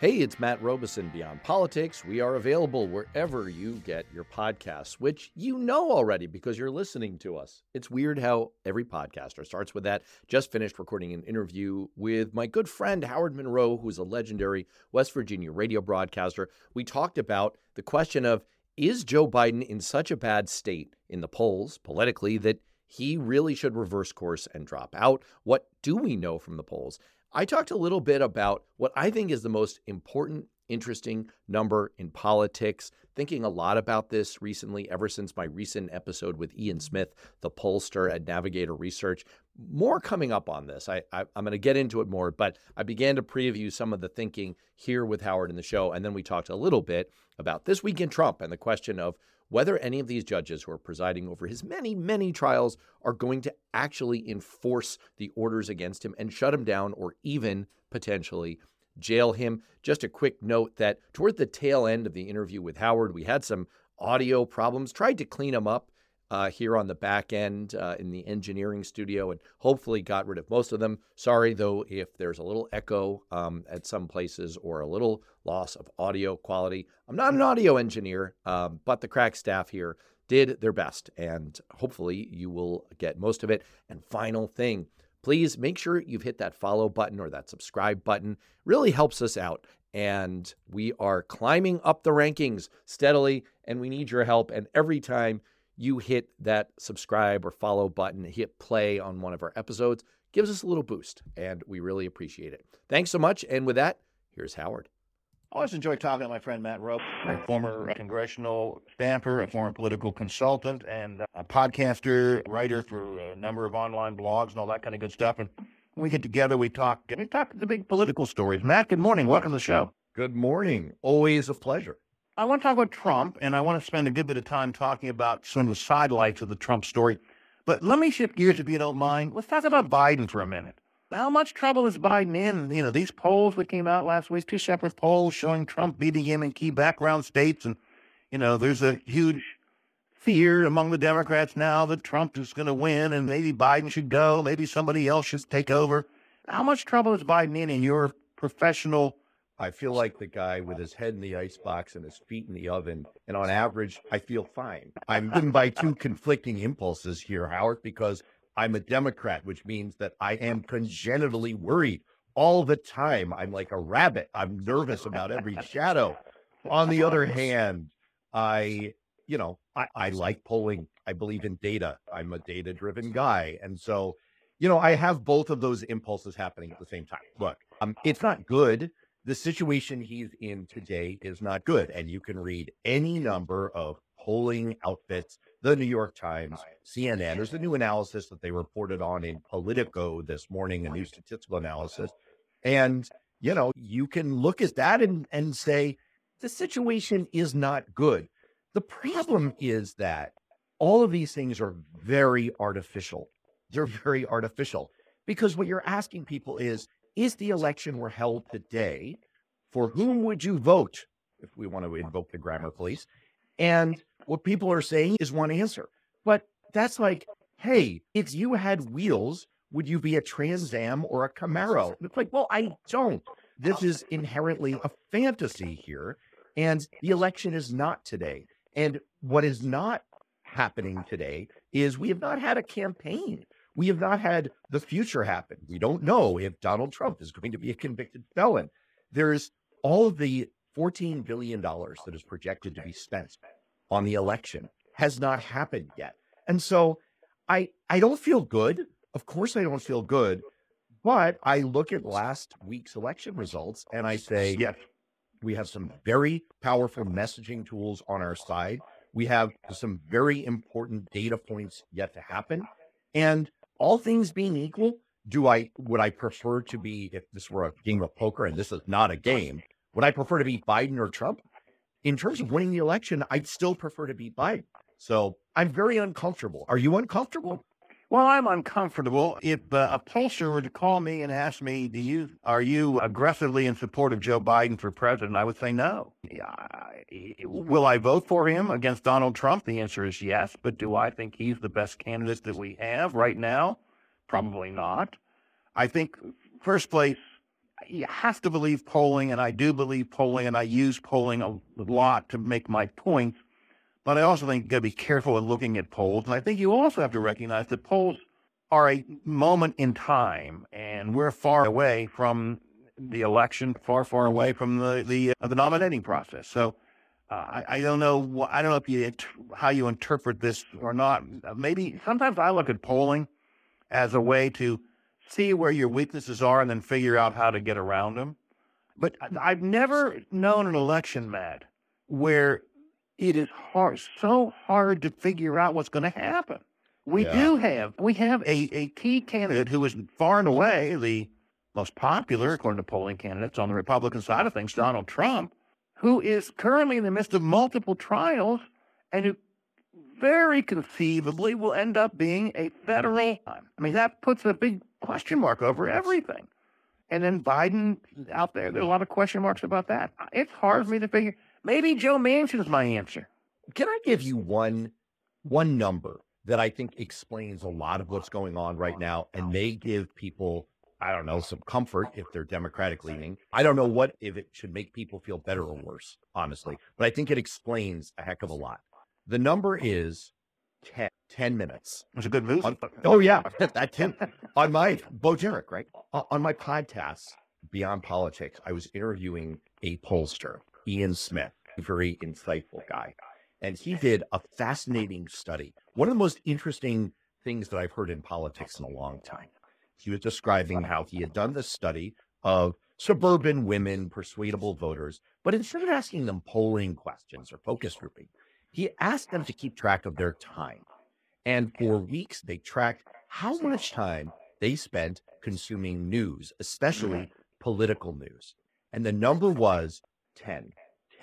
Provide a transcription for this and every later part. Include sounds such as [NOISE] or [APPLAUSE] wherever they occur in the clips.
Hey, it's Matt Robison, Beyond Politics. We are available wherever you get your podcasts, which you know already because you're listening to us. It's weird how every podcaster starts with that. Just finished recording an interview with my good friend Howard Monroe, who's a legendary West Virginia radio broadcaster. We talked about the question of is Joe Biden in such a bad state in the polls politically that he really should reverse course and drop out? What do we know from the polls? I talked a little bit about what I think is the most important, interesting number in politics. Thinking a lot about this recently, ever since my recent episode with Ian Smith, the pollster at Navigator Research. More coming up on this. I, I, am going to get into it more, but I began to preview some of the thinking here with Howard in the show. And then we talked a little bit about this week in Trump and the question of whether any of these judges who are presiding over his many, many trials are going to actually enforce the orders against him and shut him down or even potentially jail him. Just a quick note that toward the tail end of the interview with Howard, we had some audio problems, tried to clean them up uh, here on the back end uh, in the engineering studio and hopefully got rid of most of them. Sorry, though, if there's a little echo um, at some places or a little loss of audio quality. I'm not an audio engineer, um, but the crack staff here did their best, and hopefully you will get most of it. And final thing, please make sure you've hit that follow button or that subscribe button. Really helps us out. And we are climbing up the rankings steadily, and we need your help. And every time you hit that subscribe or follow button, hit play on one of our episodes, gives us a little boost, and we really appreciate it. Thanks so much. And with that, here's Howard. I always enjoy talking to my friend Matt Robison, a former congressional stamper, a former political consultant, and a podcaster, writer for a number of online blogs and all that kind of good stuff. And when we get together, we talk, we talk the big political stories. Matt, good morning. Welcome to the show. Good morning. Always a pleasure. I want to talk about Trump, and I want to spend a good bit of time talking about some of the sidelights of the Trump story. But let me shift gears, if you don't mind. Let's talk about Biden for a minute. How much trouble is Biden in? You know, these polls that came out last week, two separate polls showing Trump beating him in key background states. And, you know, there's a huge fear among the Democrats now that Trump is going to win and maybe Biden should go, maybe somebody else should take over. How much trouble is Biden in in your professional I feel like the guy with his head in the icebox and his feet in the oven. And on average, I feel fine. I'm [LAUGHS] driven by two conflicting impulses here, Howard, because I'm a Democrat, which means that I am congenitally worried all the time. I'm like a rabbit. I'm nervous about every shadow. On the other [LAUGHS] hand, I, you know, I, I like polling. I believe in data. I'm a data driven guy. And so, you know, I have both of those impulses happening at the same time. Look, um, it's not good the situation he's in today is not good. And you can read any number of polling outfits, the New York Times, CNN. There's a new analysis that they reported on in Politico this morning, a new statistical analysis. And, you know, you can look at that and, and say, the situation is not good. The problem is that all of these things are very artificial. They're very artificial because what you're asking people is, is the election were held today, for whom would you vote? If we want to invoke the grammar police. And what people are saying is one answer. But that's like, hey, if you had wheels, would you be a Trans Am or a Camaro? It's like, well, I don't. This is inherently a fantasy here. And the election is not today. And what is not happening today is we have not had a campaign. We have not had the future happen. We don't know if Donald Trump is going to be a convicted felon. There's all of the $14 billion that is projected to be spent on the election has not happened yet. And so I I don't feel good. Of course I don't feel good, but I look at last week's election results and I say, yes, we have some very powerful messaging tools on our side. We have some very important data points yet to happen. And all things being equal, do I would I prefer to be if this were a game of poker and this is not a game, would I prefer to be Biden or Trump? In terms of winning the election, I'd still prefer to be Biden. So I'm very uncomfortable. Are you uncomfortable? Well, I'm uncomfortable. If uh, a pollster were to call me and ask me, "Do you are you aggressively in support of Joe Biden for president?" I would say no. Will I vote for him against Donald Trump? The answer is yes. But do I think he's the best candidate that we have right now? Probably not. I think first place, you have to believe polling, and I do believe polling, and I use polling a lot to make my points. But I also think you got to be careful in looking at polls. And I think you also have to recognize that polls are a moment in time, and we're far away from the election, far, far away from the the, uh, the nominating process. So uh, I, I don't know. I don't know if you how you interpret this or not. Maybe sometimes I look at polling as a way to see where your weaknesses are and then figure out how to get around them. But I've never known an election, Matt, where it is hard, so hard to figure out what's going to happen. We yeah. do have we have a, a key candidate who is far and away the most popular, according to polling candidates on the Republican side of things, Donald Trump, who is currently in the midst of multiple trials and who very conceivably will end up being a federal. I mean, that puts a big question mark over everything. And then Biden out there, there's a lot of question marks about that. It's hard for me to figure. Maybe Joe Manchin is my answer. Can I give you one one number that I think explains a lot of what's going on right now and may give people, I don't know, some comfort if they're Democratic leaning. I don't know what if it should make people feel better or worse, honestly, but I think it explains a heck of a lot. The number is 10, 10 minutes. It's a good move. On, oh, yeah. [LAUGHS] that 10. on my, Bo Derek, right? On my podcast, Beyond Politics, I was interviewing a pollster, Ian Smith, a very insightful guy. And he did a fascinating study. One of the most interesting things that I've heard in politics in a long time. He was describing how he had done this study of suburban women, persuadable voters, but instead of asking them polling questions or focus grouping, he asked them to keep track of their time. And for weeks, they tracked how much time they spent consuming news, especially political news. And the number was 10,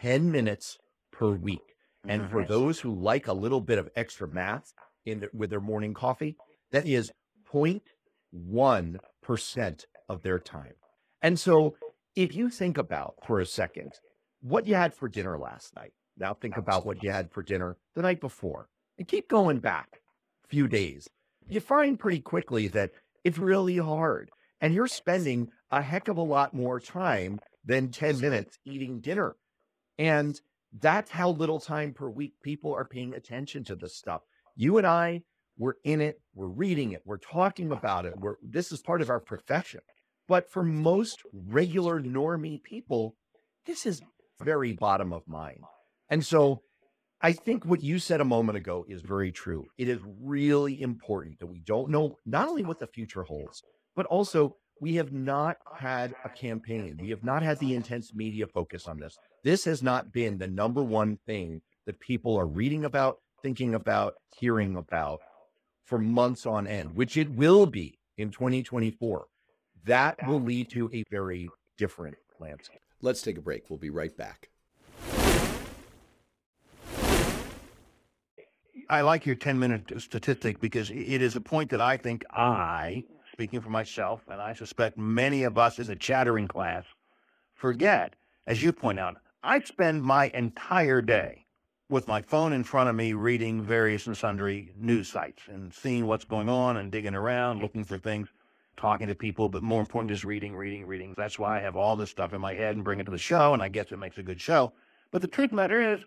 10 minutes per week. And for those who like a little bit of extra math in the, with their morning coffee, that is 0.1% of their time. And so if you think about for a second what you had for dinner last night, now think about what you had for dinner the night before and keep going back a few days. You find pretty quickly that it's really hard and you're spending a heck of a lot more time than 10 minutes eating dinner. And that's how little time per week people are paying attention to this stuff. You and I, we're in it, we're reading it, we're talking about it. We're this is part of our profession. But for most regular normie people, this is very bottom of mind. And so I think what you said a moment ago is very true. It is really important that we don't know not only what the future holds, but also we have not had a campaign. We have not had the intense media focus on this. This has not been the number one thing that people are reading about, thinking about, hearing about for months on end, which it will be in 2024. That will lead to a very different landscape. Let's take a break. We'll be right back. I like your 10 minute statistic because it is a point that I think I, speaking for myself, and I suspect many of us in the chattering class, forget. As you point out, I spend my entire day with my phone in front of me reading various and sundry news sites and seeing what's going on and digging around, looking for things, talking to people, but more important, just reading, reading, reading. That's why I have all this stuff in my head and bring it to the show, and I guess it makes a good show. But the truth of the matter is,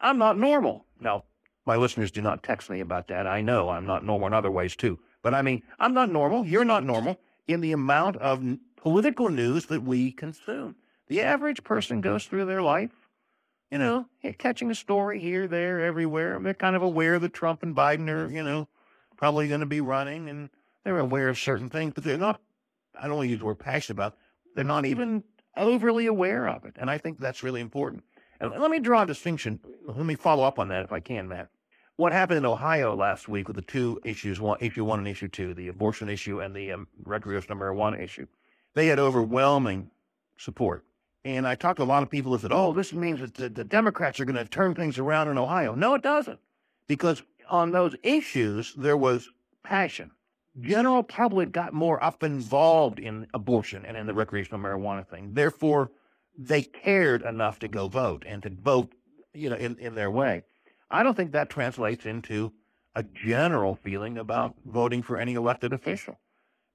I'm not normal. Now, my listeners do not text me about that. I know I'm not normal in other ways too. But I mean, I'm not normal. You're not normal in the amount of political news that we consume. The average person goes through their life, you know, catching a story here, there, everywhere. They're kind of aware that Trump and Biden are, you know, probably going to be running and they're aware of certain things, but they're not, I don't want to use the word passionate about, they're not even overly aware of it. And I think that's really important. And let me draw a distinction. Let me follow up on that if I can, Matt what happened in Ohio last week with the two issues, one, issue one and issue two, the abortion issue and the um, recreational marijuana issue, they had overwhelming support. And I talked to a lot of people who said, oh, this means that the, the Democrats are going to turn things around in Ohio. No, it doesn't. Because on those issues, there was passion. General public got more up involved in abortion and in the recreational marijuana thing. Therefore, they cared enough to go vote and to vote, you know, in, in their way. I don't think that translates into a general feeling about voting for any elected official.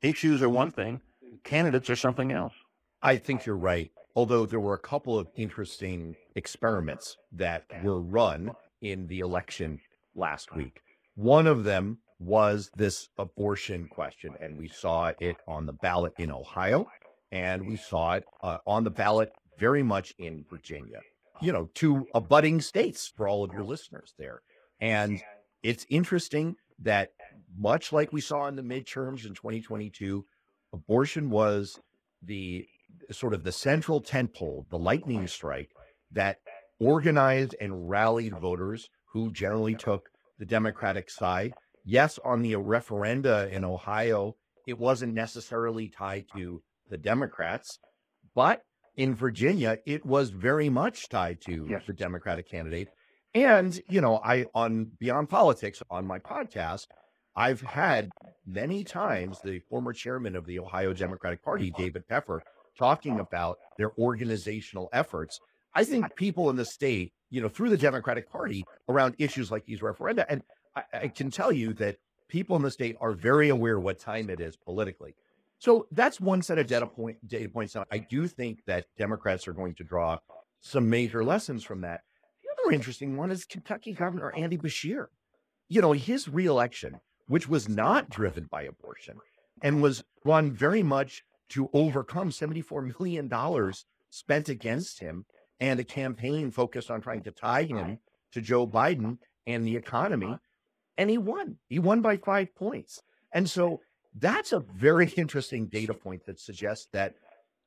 Issues are one thing, candidates are something else. I think you're right. Although there were a couple of interesting experiments that were run in the election last week. One of them was this abortion question, and we saw it on the ballot in Ohio, and we saw it uh, on the ballot very much in Virginia. You know, two abutting states for all of your listeners there. And it's interesting that much like we saw in the midterms in 2022, abortion was the sort of the central tentpole, the lightning strike that organized and rallied voters who generally took the Democratic side. Yes, on the referenda in Ohio, it wasn't necessarily tied to the Democrats, but in Virginia, it was very much tied to Yes. the Democratic candidate. And, you know, I on Beyond Politics on my podcast, I've had many times the former chairman of the Ohio Democratic Party, David Pepper, talking about their organizational efforts. I think people in the state, you know, through the Democratic Party around issues like these referenda, and I, I can tell you that people in the state are very aware what time it is politically. So that's one set of data point data points. I do think that Democrats are going to draw some major lessons from that. The other interesting one is Kentucky Governor Andy Beshear. You know, his reelection, which was not driven by abortion and was run very much to overcome $74 million spent against him and a campaign focused on trying to tie him to Joe Biden and the economy. And he won. He won by five points. And so that's a very interesting data point that suggests that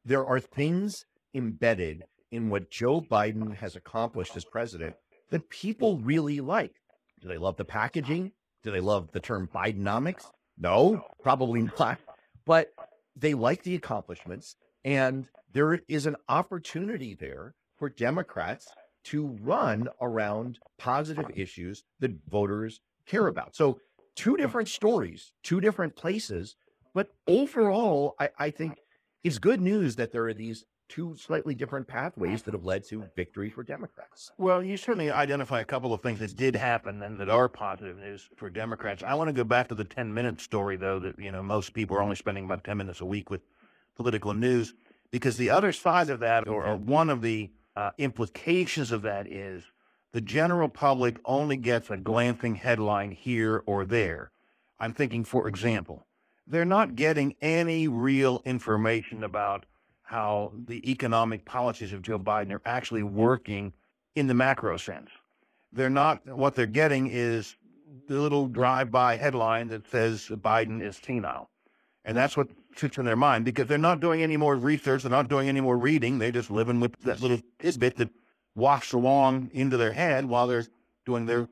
there are things embedded in what Joe Biden has accomplished as president that people really like. Do they love the packaging? Do they love the term Bidenomics? No, probably not. But they like the accomplishments. And there is an opportunity there for Democrats to run around positive issues that voters care about. So, two different stories, two different places. But overall, I, I think it's good news that there are these two slightly different pathways that have led to victory for Democrats. Well, you certainly identify a couple of things that did happen and that are positive news for Democrats. I want to go back to the 10 minute story, though, that, you know, most people are only spending about 10 minutes a week with political news, because the other side of that, or, or one of the uh, implications of that is the general public only gets a glancing headline here or there. I'm thinking, for example, they're not getting any real information about how the economic policies of Joe Biden are actually working in the macro sense. They're not, what they're getting is the little drive by headline that says Biden is senile. And that's what sits in their mind because they're not doing any more research, they're not doing any more reading, they're just living with that little tidbit that wafts along into their head while they're doing their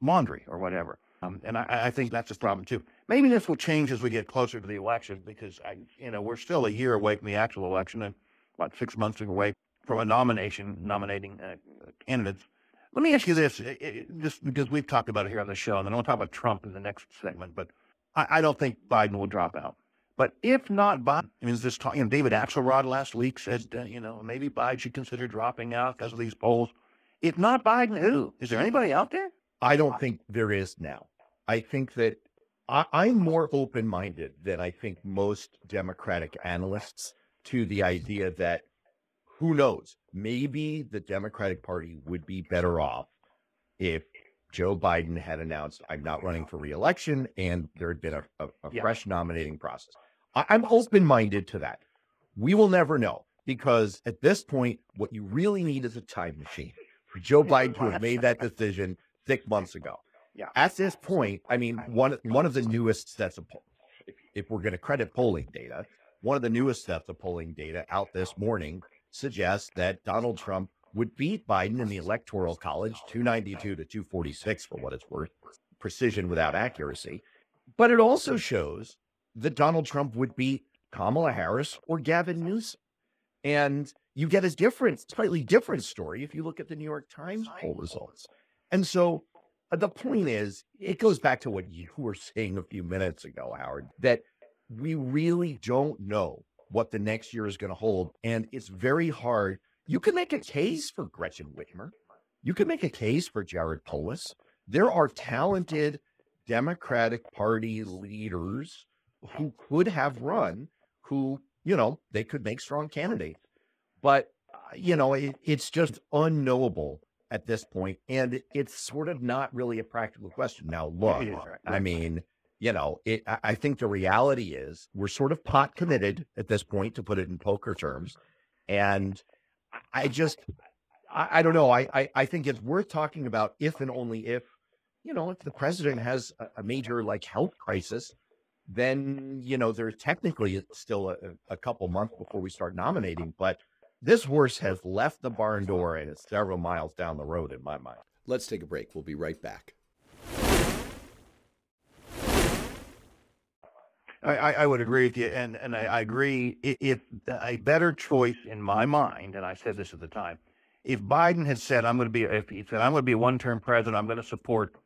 laundry or whatever. Um, and I, I think that's a problem too. Maybe this will change as we get closer to the election because I, you know, we're still a year away from the actual election and about six months away from a nomination, nominating uh, candidates. Let me ask you this, i- i- just because we've talked about it here on the show, and then I'll talk about Trump in the next segment. But I, I don't think Biden will drop out. But if not Biden, I mean, is this talk, you know, David Axelrod last week said, uh, you know, maybe Biden should consider dropping out because of these polls. If not Biden, who? Is there anybody out there? I don't think there is now. I think that I, I'm more open minded than I think most Democratic analysts to the idea that who knows, maybe the Democratic Party would be better off if Joe Biden had announced, I'm not running for reelection, and there had been a, a, a Yeah. fresh nominating process. I, I'm open minded to that. We will never know because at this point, what you really need is a time machine for Joe [LAUGHS] Biden to have made that decision six months ago. Yeah. At this point, I mean, one one of the newest sets of poll, if, if we're going to credit polling data, one of the newest sets of polling data out this morning suggests that Donald Trump would beat Biden in the Electoral College 292 to 246 for what it's worth, precision without accuracy. But it also shows that Donald Trump would be Kamala Harris or Gavin Newsom. And you get a different, slightly different story if you look at the New York Times poll results. And so uh, the point is, it goes back to what you were saying a few minutes ago, Howard, that we really don't know what the next year is going to hold. And it's very hard. You can make a case for Gretchen Whitmer. You can make a case for Jared Polis. There are talented Democratic Party leaders who could have run, who you know, they could make strong candidates. But, uh, you know, it, it's just unknowable at this point, and it's sort of not really a practical question. Now, look, I mean, you know, it, I think the reality is we're sort of pot committed at this point, to put it in poker terms. And I just, I, I don't know. I, I, I, think it's worth talking about if and only if, you know, if the president has a, a major like health crisis, then, you know, there's technically still a, a couple months before we start nominating. But this horse has left the barn door and it's several miles down the road in my mind. Let's take a break. We'll be right back. I, I would agree with you, and and I, I agree. If a better choice in my mind, and I said this at the time, if Biden had said, "I'm going to be," if he said, "I'm going to be a one-term president," I'm going to support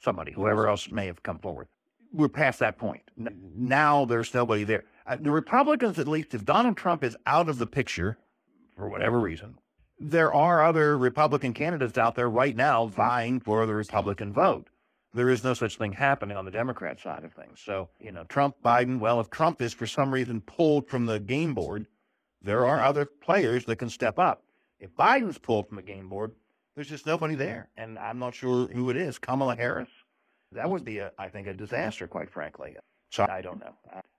somebody, whoever else may have come forward. We're past that point. Now there's nobody there. Uh, the Republicans, at least, if Donald Trump is out of the picture for whatever reason, there are other Republican candidates out there right now vying for the Republican vote there is no such thing happening on the Democrat side of things. So, you know, Trump, Biden, well, if Trump is for some reason pulled from the game board, there are other players that can step up. If Biden's pulled from the game board, there's just nobody there. And I'm not sure who it is. Kamala Harris? That would be, a, I think, a disaster, quite frankly. So I don't know.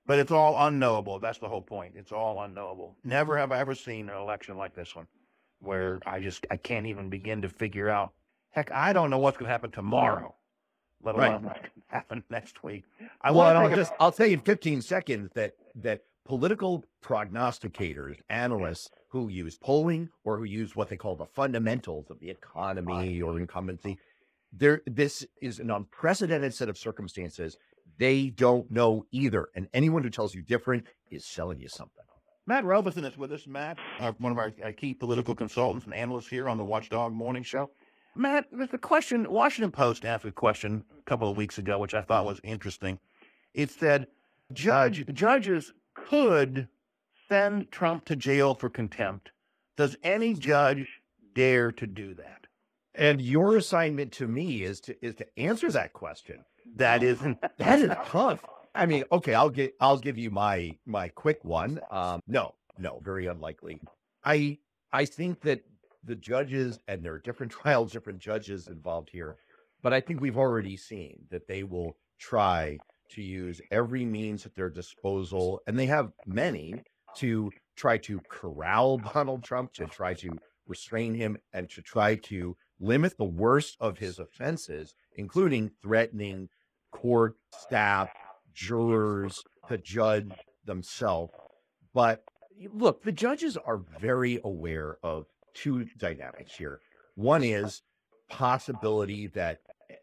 But it's all unknowable. That's the whole point. It's all unknowable. Never have I ever seen an election like this one where I just I can't even begin to figure out. Heck, I don't know what's going to happen tomorrow let alone right. what can happen [LAUGHS] next week. I well, I'll just I'll tell you in 15 seconds that that political prognosticators, analysts who use polling or who use what they call the fundamentals of the economy or incumbency, there this is an unprecedented set of circumstances. They don't know either, and anyone who tells you different is selling you something. Matt Robison is with us. Matt, uh, one of our uh, key political consultants and analysts here on the Watchdog Morning Show. Matt, there's a question. Washington Post asked a question a couple of weeks ago, which I thought was interesting. It said, "Judge judges could send Trump to jail for contempt. Does any judge dare to do that?" And your assignment to me is to is to answer that question. That is [LAUGHS] [LAUGHS] that is tough. I mean, okay, I'll get I'll give you my my quick one. Um, no, no, very unlikely. I I think that the judges, and there are different [LAUGHS] trials, different judges involved here. But I think we've already seen that they will try to use every means at their disposal, and they have many to try to corral Donald Trump, to try to restrain him, and to try to limit the worst of his offenses, including threatening court staff, jurors, the judge themselves. But look, the judges are very aware of two dynamics here. One is possibility that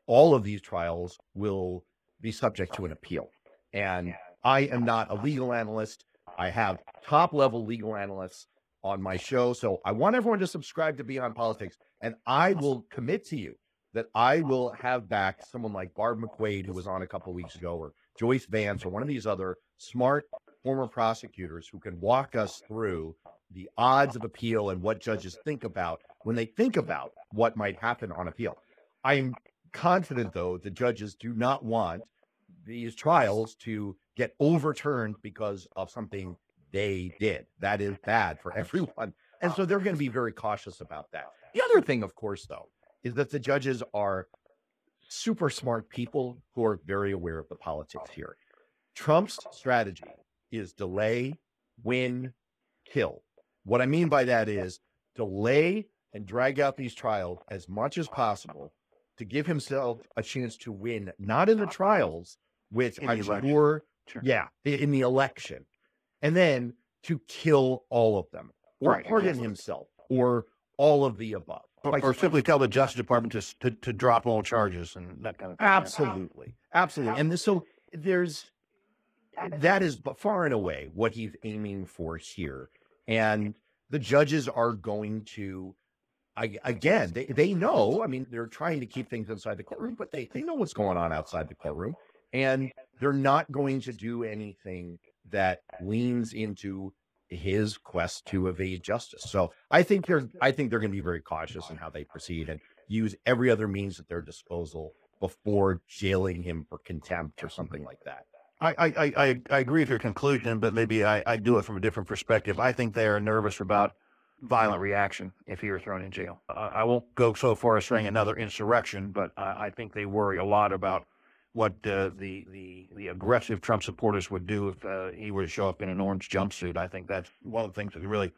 all of these trials will be subject to an appeal. And I am not a legal analyst. I have top level legal analysts on my show. So I want everyone to subscribe to Beyond Politics. And I will commit to you that I will have back someone like Barb McQuade, who was on a couple weeks ago, or Joyce Vance, or one of these other smart former prosecutors who can walk us through the odds of appeal and what judges think about when they think about what might happen on appeal. I'm confident, though, the judges do not want these trials to get overturned because of something they did. That is bad for everyone. And so they're going to be very cautious about that. The other thing, of course, though, is that the judges are super smart people who are very aware of the politics here. Trump's strategy is delay, win, kill. What I mean by that is delay and drag out these trials as much as possible to give himself a chance to win, not in the trials, which in I'm sure, sure, yeah, in the election, and then to kill all of them or right, pardon exactly. himself or all of the above. Or, or, simply tell the Justice Department to, to, to drop all charges and that kind of thing. Absolutely. Absolutely. And this, so there's that is far and away what he's aiming for here. And the judges are going to, I, again, they, they know, I mean, they're trying to keep things inside the courtroom, but they, they know what's going on outside the courtroom. And they're not going to do anything that leans into his quest to evade justice. So I think they're I think they're going to be very cautious in how they proceed and use every other means at their disposal before jailing him for contempt or something like that. I, I, I, I agree with your conclusion, but maybe I, I do it from a different perspective. I think they are nervous about violent reaction if he were thrown in jail. Uh, I won't go so far as saying another insurrection, but I, I think they worry a lot about what uh, the, the the aggressive Trump supporters would do if uh, he were to show up in an orange jumpsuit. I think that's one of the things that really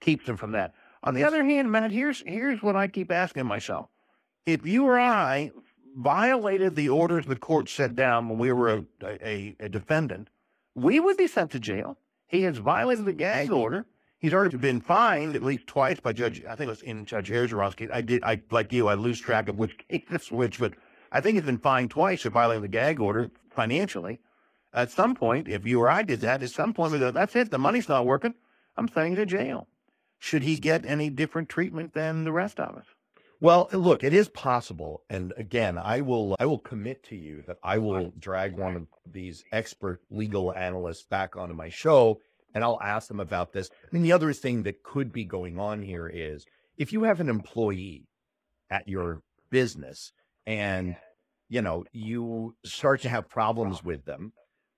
keeps them from that. On the other hand, Matt, here's here's what I keep asking myself: If you or I violated the orders the court set down when we were a, a, a defendant, we would be sent to jail. He has violated the gag order. He's already been fined at least twice by Judge. I think it was in Judge case. I did. I like you. I lose track of which case which, but I think he's been fined twice for violating the gag order financially. At some point, if you or I did that, at some point we go, that's it. The money's not working. I'm sending to jail. Should he get any different treatment than the rest of us? Well, look, it is possible, and again, I will I will commit to you that I will drag one of these expert legal analysts back onto my show, and I'll ask them about this. I mean, the other thing that could be going on here is if you have an employee at your business and you know you start to have problems with them,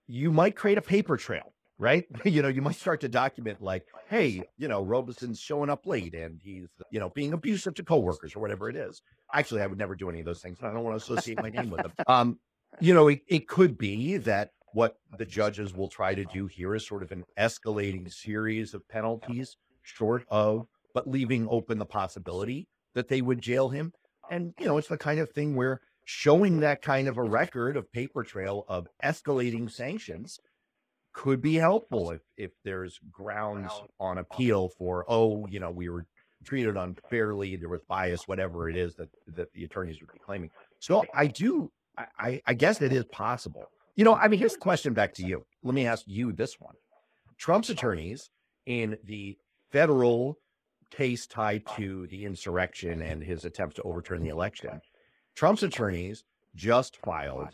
you might create a paper trail right? [LAUGHS] you know, you might start to document like, hey, you know, Robison's showing up late and he's, you know, being abusive to coworkers or whatever it is. Actually, I would never do any of those things. I don't want to associate my name with them. Um, you know, it, it could be that what the judges will try to do here is sort of an escalating series of penalties, short of, but leaving open the possibility that they would jail him. And, you know, it's the kind of thing where showing that kind of a record of paper trail of escalating sanctions could be helpful if if there's grounds on appeal for oh you know we were treated unfairly there was bias whatever it is that that the attorneys would be claiming. So i do i i guess it is possible. You know i mean here's the question back to you. Let me ask you this one. Trump's attorneys in the federal case tied to the insurrection and his attempts to overturn the election trump's attorneys just filed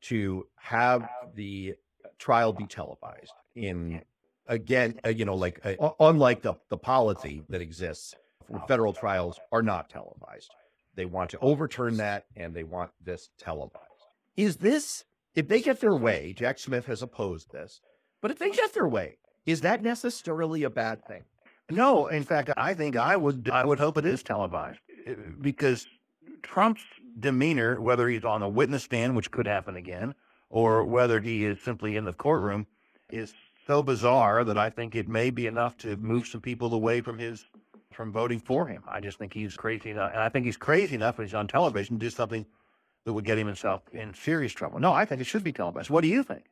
to have the trial be televised in again uh, you know like uh, unlike the the policy that exists federal trials are not televised. They want to overturn that and they want this televised. Is this if they get their way jack smith has opposed this but if they get their way is that necessarily a bad thing? No in fact i think i would i would hope it is televised because trump's demeanor whether he's on a witness stand which could happen again or whether he is simply in the courtroom is so bizarre that I think it may be enough to move some people away from his from voting for him. I just think he's crazy enough, and I think he's crazy enough when he's on television to do something that would get him himself in serious trouble. No, I think it should be televised. What do you think?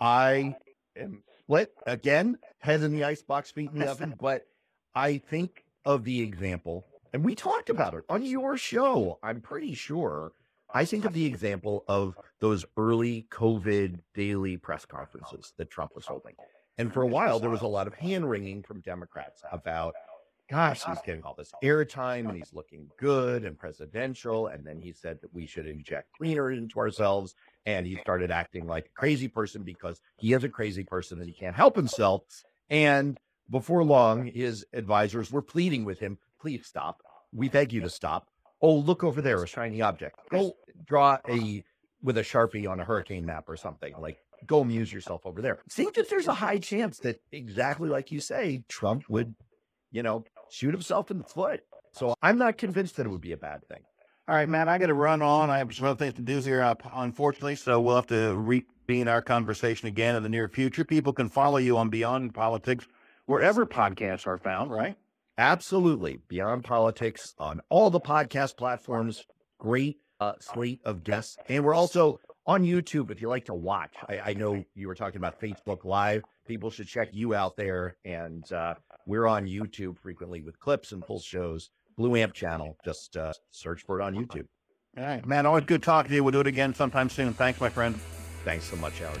I am split again, head in the icebox, feet in the oven. But I think of the example, and we talked about it on your show. I'm pretty sure I think of the example of those early COVID daily press conferences that Trump was holding. And for a while, there was a lot of hand wringing from Democrats about, gosh, he's getting all this airtime and he's looking good and presidential. And then he said that we should inject cleaner into ourselves. And he started acting like a crazy person because he is a crazy person and he can't help himself. And before long, his advisors were pleading with him, please stop. We beg you to stop oh, look over there, a shiny object. Go draw a with a sharpie on a hurricane map or something. Like go amuse yourself over there. Think that there's a high chance that exactly like you say, Trump would, you know, shoot himself in the foot. So I'm not convinced that it would be a bad thing. All right, Matt, I got to run on. I have some other things to do here, uh, unfortunately. So we'll have to reconvene our conversation again in the near future. People can follow you on Beyond Politics wherever podcasts are found, right? Absolutely. Beyond Politics on all the podcast platforms. Great uh, slate of guests. And we're also on YouTube if you like to watch. I, I, know you were talking about Facebook Live. People should check you out there. And uh, we're on YouTube frequently with clips and full shows. Blue Amp channel. Just uh, search for it on YouTube. All right, man. Always good talking to you. We'll do it again sometime soon. Thanks, my friend. Thanks so much, Howard.